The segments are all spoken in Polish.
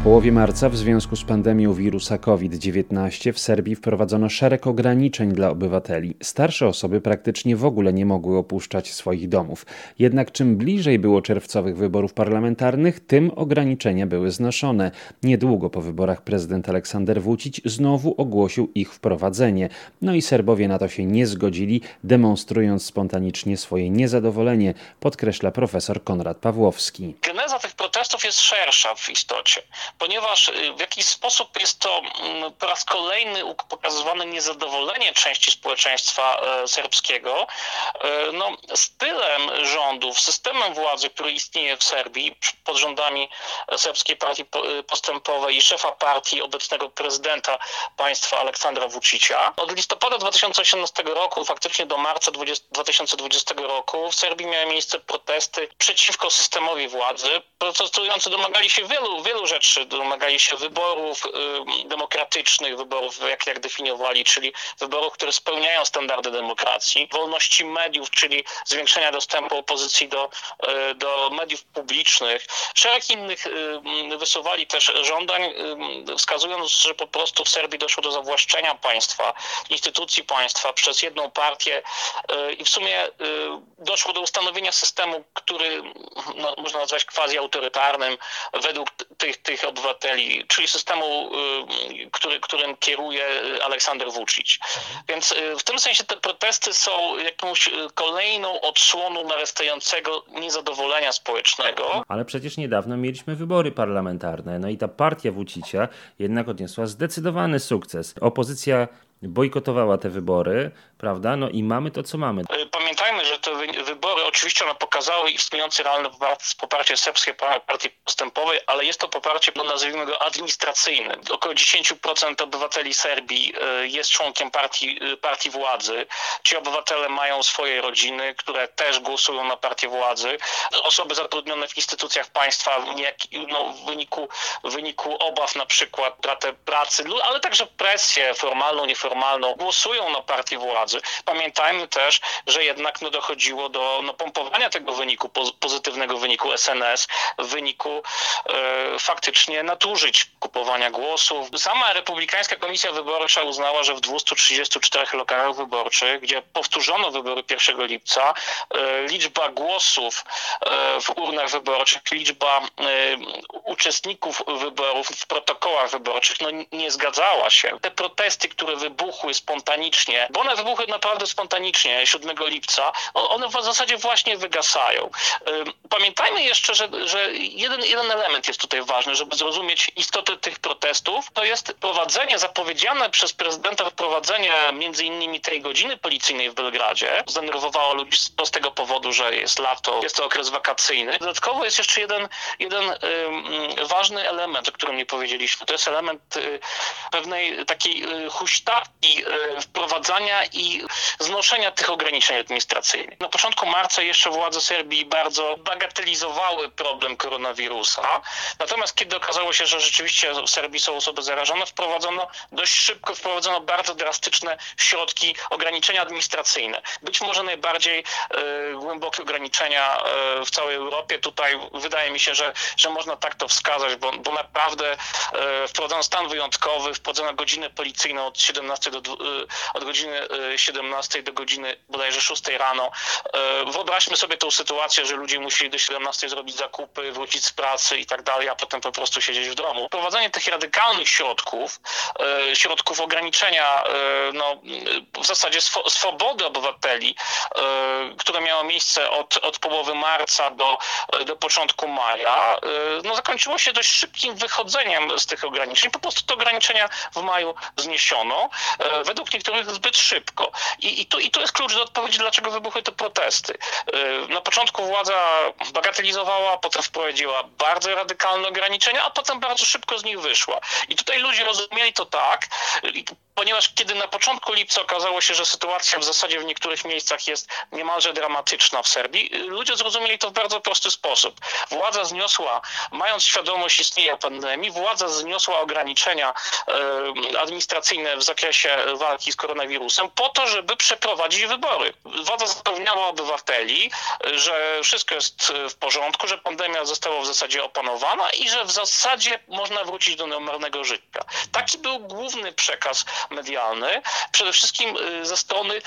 W połowie marca w związku z pandemią wirusa COVID-19 w Serbii wprowadzono szereg ograniczeń dla obywateli. Starsze osoby praktycznie w ogóle nie mogły opuszczać swoich domów. Jednak czym bliżej było czerwcowych wyborów parlamentarnych, tym ograniczenia były znoszone. Niedługo po wyborach prezydent Aleksander Vucic znowu ogłosił ich wprowadzenie. No i Serbowie na to się nie zgodzili, demonstrując spontanicznie swoje niezadowolenie, podkreśla profesor Konrad Pawłowski. Geneza tych protestów jest szersza w istocie ponieważ y, w jakiś sposób jest to mm, po raz kolejny pokazywane niezadowolenie części społeczeństwa e, serbskiego e, no, stylem rządów, systemem władzy, który istnieje w Serbii pod rządami Serbskiej Partii y, Postępowej i szefa partii obecnego prezydenta państwa Aleksandra Vucicia. Od listopada 2018 roku faktycznie do marca 20, 2020 roku w Serbii miały miejsce protesty przeciwko systemowi władzy. Protestujący domagali się wielu, wielu rzeczy domagali się wyborów y, demokratycznych, wyborów jak, jak definiowali, czyli wyborów, które spełniają standardy demokracji, wolności mediów, czyli zwiększenia dostępu opozycji do, y, do mediów publicznych. Szereg innych y, wysuwali też żądań, wskazując, że po prostu w Serbii doszło do zawłaszczenia państwa, instytucji państwa przez jedną partię i w sumie doszło do ustanowienia systemu, który no, można nazwać quasi autorytarnym według tych, tych obywateli, czyli systemu, y, który, którym kieruje Aleksander Vucic. Więc y, w tym sensie te protesty są jakąś y, kolejną odsłoną narastającego niezadowolenia społecznego. Ale przecież niedawno mieliśmy wybory parlamentarne, no i ta partia Vucicia jednak odniosła zdecydowany sukces. Opozycja bojkotowała te wybory, prawda? No i mamy to, co mamy. Pamiętajmy, że te wybory oczywiście one pokazały istniejące realne poparcie serbskiej partii postępowej, ale jest to poparcie, no nazwijmy go administracyjne. Około 10% obywateli Serbii e, jest członkiem partii, e, partii władzy. Ci obywatele mają swoje rodziny, które też głosują na partię władzy. Osoby zatrudnione w instytucjach państwa no, w, wyniku, w wyniku obaw na przykład pracy, ale także presję formalną, nieformalną, głosują na partię władzy. Pamiętajmy też, że jednak no, dochodziło do no, pompowania tego wyniku, pozytywnego wyniku SNS, w wyniku e, faktycznie nadużyć kupowania głosów. Sama Republikańska Komisja Wyborcza uznała, że w 234 lokalach wyborczych, gdzie powtórzono wybory 1 lipca, e, liczba głosów e, w urnach wyborczych, liczba e, uczestników wyborów w protokołach wyborczych no, nie zgadzała się. Te protesty, które wybuchły spontanicznie, bo one wybuchły naprawdę spontanicznie 7 lipca, one w zasadzie właśnie wygasają. Pamiętajmy jeszcze, że, że jeden, jeden element jest tutaj ważny, żeby zrozumieć istotę tych protestów. To jest prowadzenie, zapowiedziane przez prezydenta wprowadzenie między innymi tej godziny policyjnej w Belgradzie. Zdenerwowało ludzi z prostego powodu, że jest lato, jest to okres wakacyjny. Dodatkowo jest jeszcze jeden, jeden ważny element, o którym nie powiedzieliśmy. To jest element y, pewnej takiej y, huśtawki y, wprowadzania i znoszenia tych ograniczeń administracyjnych. Na początku marca jeszcze władze Serbii bardzo bagatelizowały problem koronawirusa. Natomiast kiedy okazało się, że rzeczywiście w Serbii są osoby zarażone, wprowadzono dość szybko, wprowadzono bardzo drastyczne środki ograniczenia administracyjne. Być może najbardziej y, głębokie ograniczenia y, w całej Europie. Tutaj wydaje mi się, że, że można tak to wskazać, bo, bo naprawdę y, wprowadzono stan wyjątkowy, wprowadzono godzinę policyjną od 17 do, od godziny 17 do godziny bodajże 6 rano. Wyobraźmy sobie tą sytuację, że ludzie musieli do 17 zrobić zakupy, wrócić z pracy i tak dalej, a potem po prostu siedzieć w domu. Wprowadzenie tych radykalnych środków, środków ograniczenia no, w zasadzie swobody obywateli, które miało miejsce od, od połowy marca do, do początku maja, no, zakończyło się dość szybkim wychodzeniem z tych ograniczeń. Po prostu te ograniczenia w maju zniesiono, według niektórych zbyt szybko. I, i, tu, i tu jest klucz do odpowiedzi, dlaczego wybuchły te protesty. Na początku władza bagatelizowała, potem wprowadziła bardzo radykalne ograniczenia, a potem bardzo szybko z nich wyszła. I tutaj ludzie rozumieli to tak, ponieważ kiedy na początku lipca okazało się, że sytuacja w zasadzie w niektórych miejscach jest niemalże dramatyczna w Serbii, ludzie zrozumieli to w bardzo prosty sposób. Władza zniosła, mając świadomość istnienia pandemii, władza zniosła ograniczenia administracyjne w zakresie walki z koronawirusem po to, żeby przeprowadzić wybory. Władza zapewniała obywateli, że wszystko jest w porządku, że pandemia została w zasadzie opanowana i że w zasadzie można wrócić do normalnego życia. Taki był główny przekaz medialny, przede wszystkim y, ze strony y,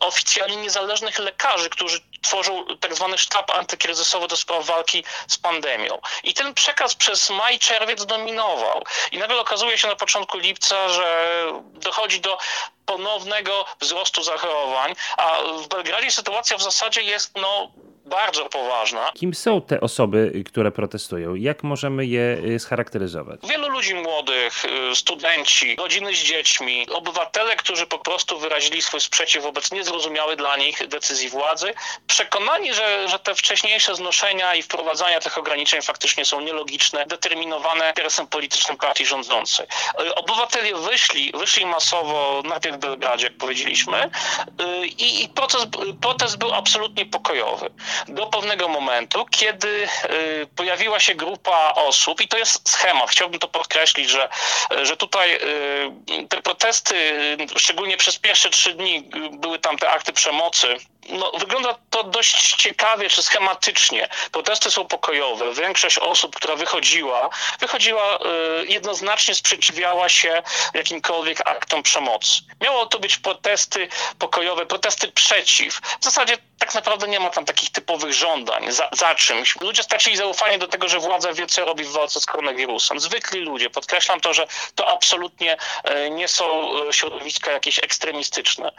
oficjalnie niezależnych lekarzy, którzy tworzą tak zwany sztab antykryzysowy do spraw walki z pandemią. I ten przekaz przez maj, czerwiec dominował. I nagle okazuje się na początku lipca, że dochodzi do ponownego wzrostu zachorowań, a w Belgradzie sytuacja w zasadzie jest no bardzo poważna. Kim są te osoby, które protestują? Jak możemy je y, scharakteryzować? Wielu ludzi młodych, y, studenci, rodziny z dziećmi, obywatele, którzy po prostu wyrazili swój sprzeciw wobec niezrozumiałej dla nich decyzji władzy, przekonani, że, że te wcześniejsze znoszenia i wprowadzania tych ograniczeń faktycznie są nielogiczne, determinowane interesem politycznym partii rządzącej. Y, obywatele wyszli, wyszli masowo, najpierw w Belgradzie, jak powiedzieliśmy, i, i proces, protest był absolutnie pokojowy do pewnego momentu, kiedy y, pojawiła się grupa osób, i to jest schemat, chciałbym to podkreślić, że, że tutaj y, te protesty, szczególnie przez pierwsze trzy dni, były tam te akty przemocy no, wygląda to dość ciekawie czy schematycznie. Protesty są pokojowe. Większość osób, która wychodziła, wychodziła y, jednoznacznie sprzeciwiała się jakimkolwiek aktom przemocy. Miało to być protesty pokojowe, protesty przeciw. W zasadzie tak naprawdę nie ma tam takich typowych żądań za, za czymś. Ludzie stracili zaufanie do tego, że władza wie, co robi w walce z koronawirusem. Zwykli ludzie. Podkreślam to, że to absolutnie y, nie są y, środowiska jakieś ekstremistyczne,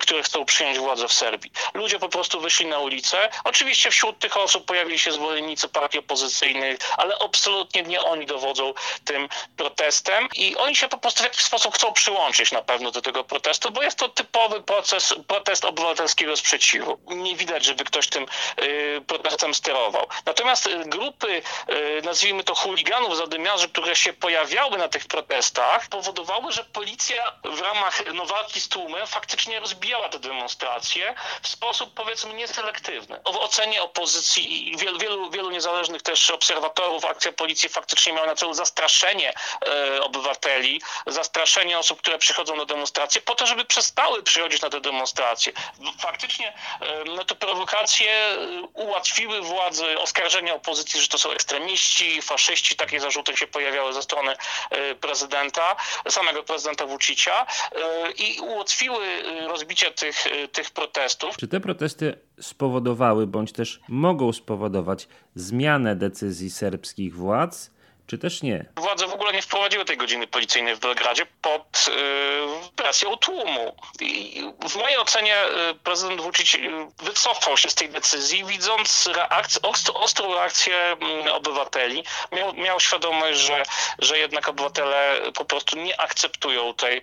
które chcą przyjąć władzę w Serbii ludzie po prostu wyszli na ulicę. Oczywiście wśród tych osób pojawili się zwolennicy partii opozycyjnych, ale absolutnie nie oni dowodzą tym protestem i oni się po prostu w jakiś sposób chcą przyłączyć na pewno do tego protestu, bo jest to typowy proces, protest obywatelskiego sprzeciwu. Nie widać, żeby ktoś tym y, protestem sterował. Natomiast y, grupy, y, nazwijmy to chuliganów, zadymiarzy, które się pojawiały na tych protestach, powodowały, że policja w ramach no, walki z tłumem faktycznie rozbijała te demonstracje sposób powiedzmy nieselektywny. W ocenie opozycji i wielu, wielu, wielu niezależnych też obserwatorów akcja policji faktycznie miała na celu zastraszenie e, obywateli, zastraszenie osób, które przychodzą na demonstracje, po to, żeby przestały przychodzić na te demonstracje. Faktycznie e, no, te prowokacje e, ułatwiły władzy oskarżenia opozycji, że to są ekstremiści, faszyści, takie zarzuty się pojawiały ze strony e, prezydenta, samego prezydenta Vucicia e, i ułatwiły rozbicie tych, tych protestów. Czy te protesty spowodowały, bądź też mogą spowodować zmianę decyzji serbskich władz czy też nie? Władze w ogóle nie wprowadziły tej godziny policyjnej w Belgradzie pod y, presją tłumu. I w mojej ocenie y, prezydent Vucic y, wycofał się z tej decyzji, widząc reakcję, ostrą reakcję y, obywateli. Miał, miał świadomość, że, że jednak obywatele po prostu nie akceptują tej,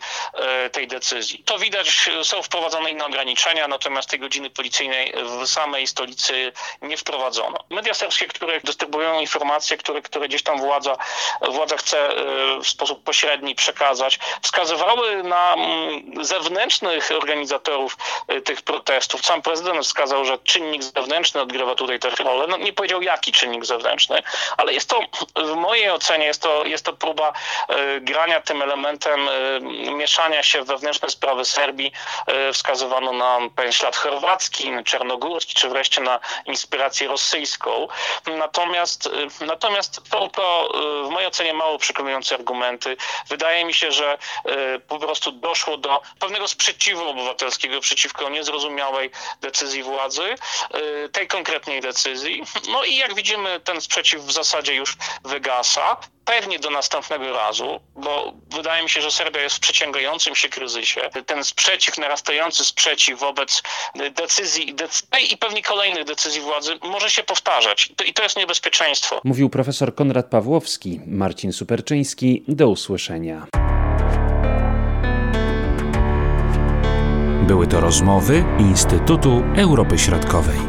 y, tej decyzji. To widać, są wprowadzone inne ograniczenia, natomiast tej godziny policyjnej w samej stolicy nie wprowadzono. Media serbskie, które dystrybuują informacje, które, które gdzieś tam władza władza chce y, w sposób pośredni przekazać, wskazywały na mm, zewnętrznych organizatorów y, tych protestów. Sam prezydent wskazał, że czynnik zewnętrzny odgrywa tutaj też rolę. No, nie powiedział jaki czynnik zewnętrzny, ale jest to w mojej ocenie jest to, jest to próba y, grania tym elementem mieszania się w wewnętrzne sprawy Serbii. Wskazywano na pewien ślad chorwacki, czarnogórski, czy wreszcie na inspirację rosyjską. Natomiast, natomiast to, to w mojej ocenie mało przekonujące argumenty. Wydaje mi się, że e, po prostu doszło do pewnego sprzeciwu obywatelskiego przeciwko niezrozumiałej decyzji władzy, e, tej konkretnej decyzji. No i jak widzimy, ten sprzeciw w zasadzie już wygasa pewnie do następnego razu, bo wydaje mi się, że Serbia jest w przeciągającym się kryzysie. Ten sprzeciw, narastający sprzeciw wobec decyzji tej i pewnie kolejnych decyzji władzy może się powtarzać. I to jest niebezpieczeństwo. Mówił profesor Konrad Pawłowski, Marcin Superczyński. Do usłyszenia. Były to rozmowy Instytutu Europy Środkowej.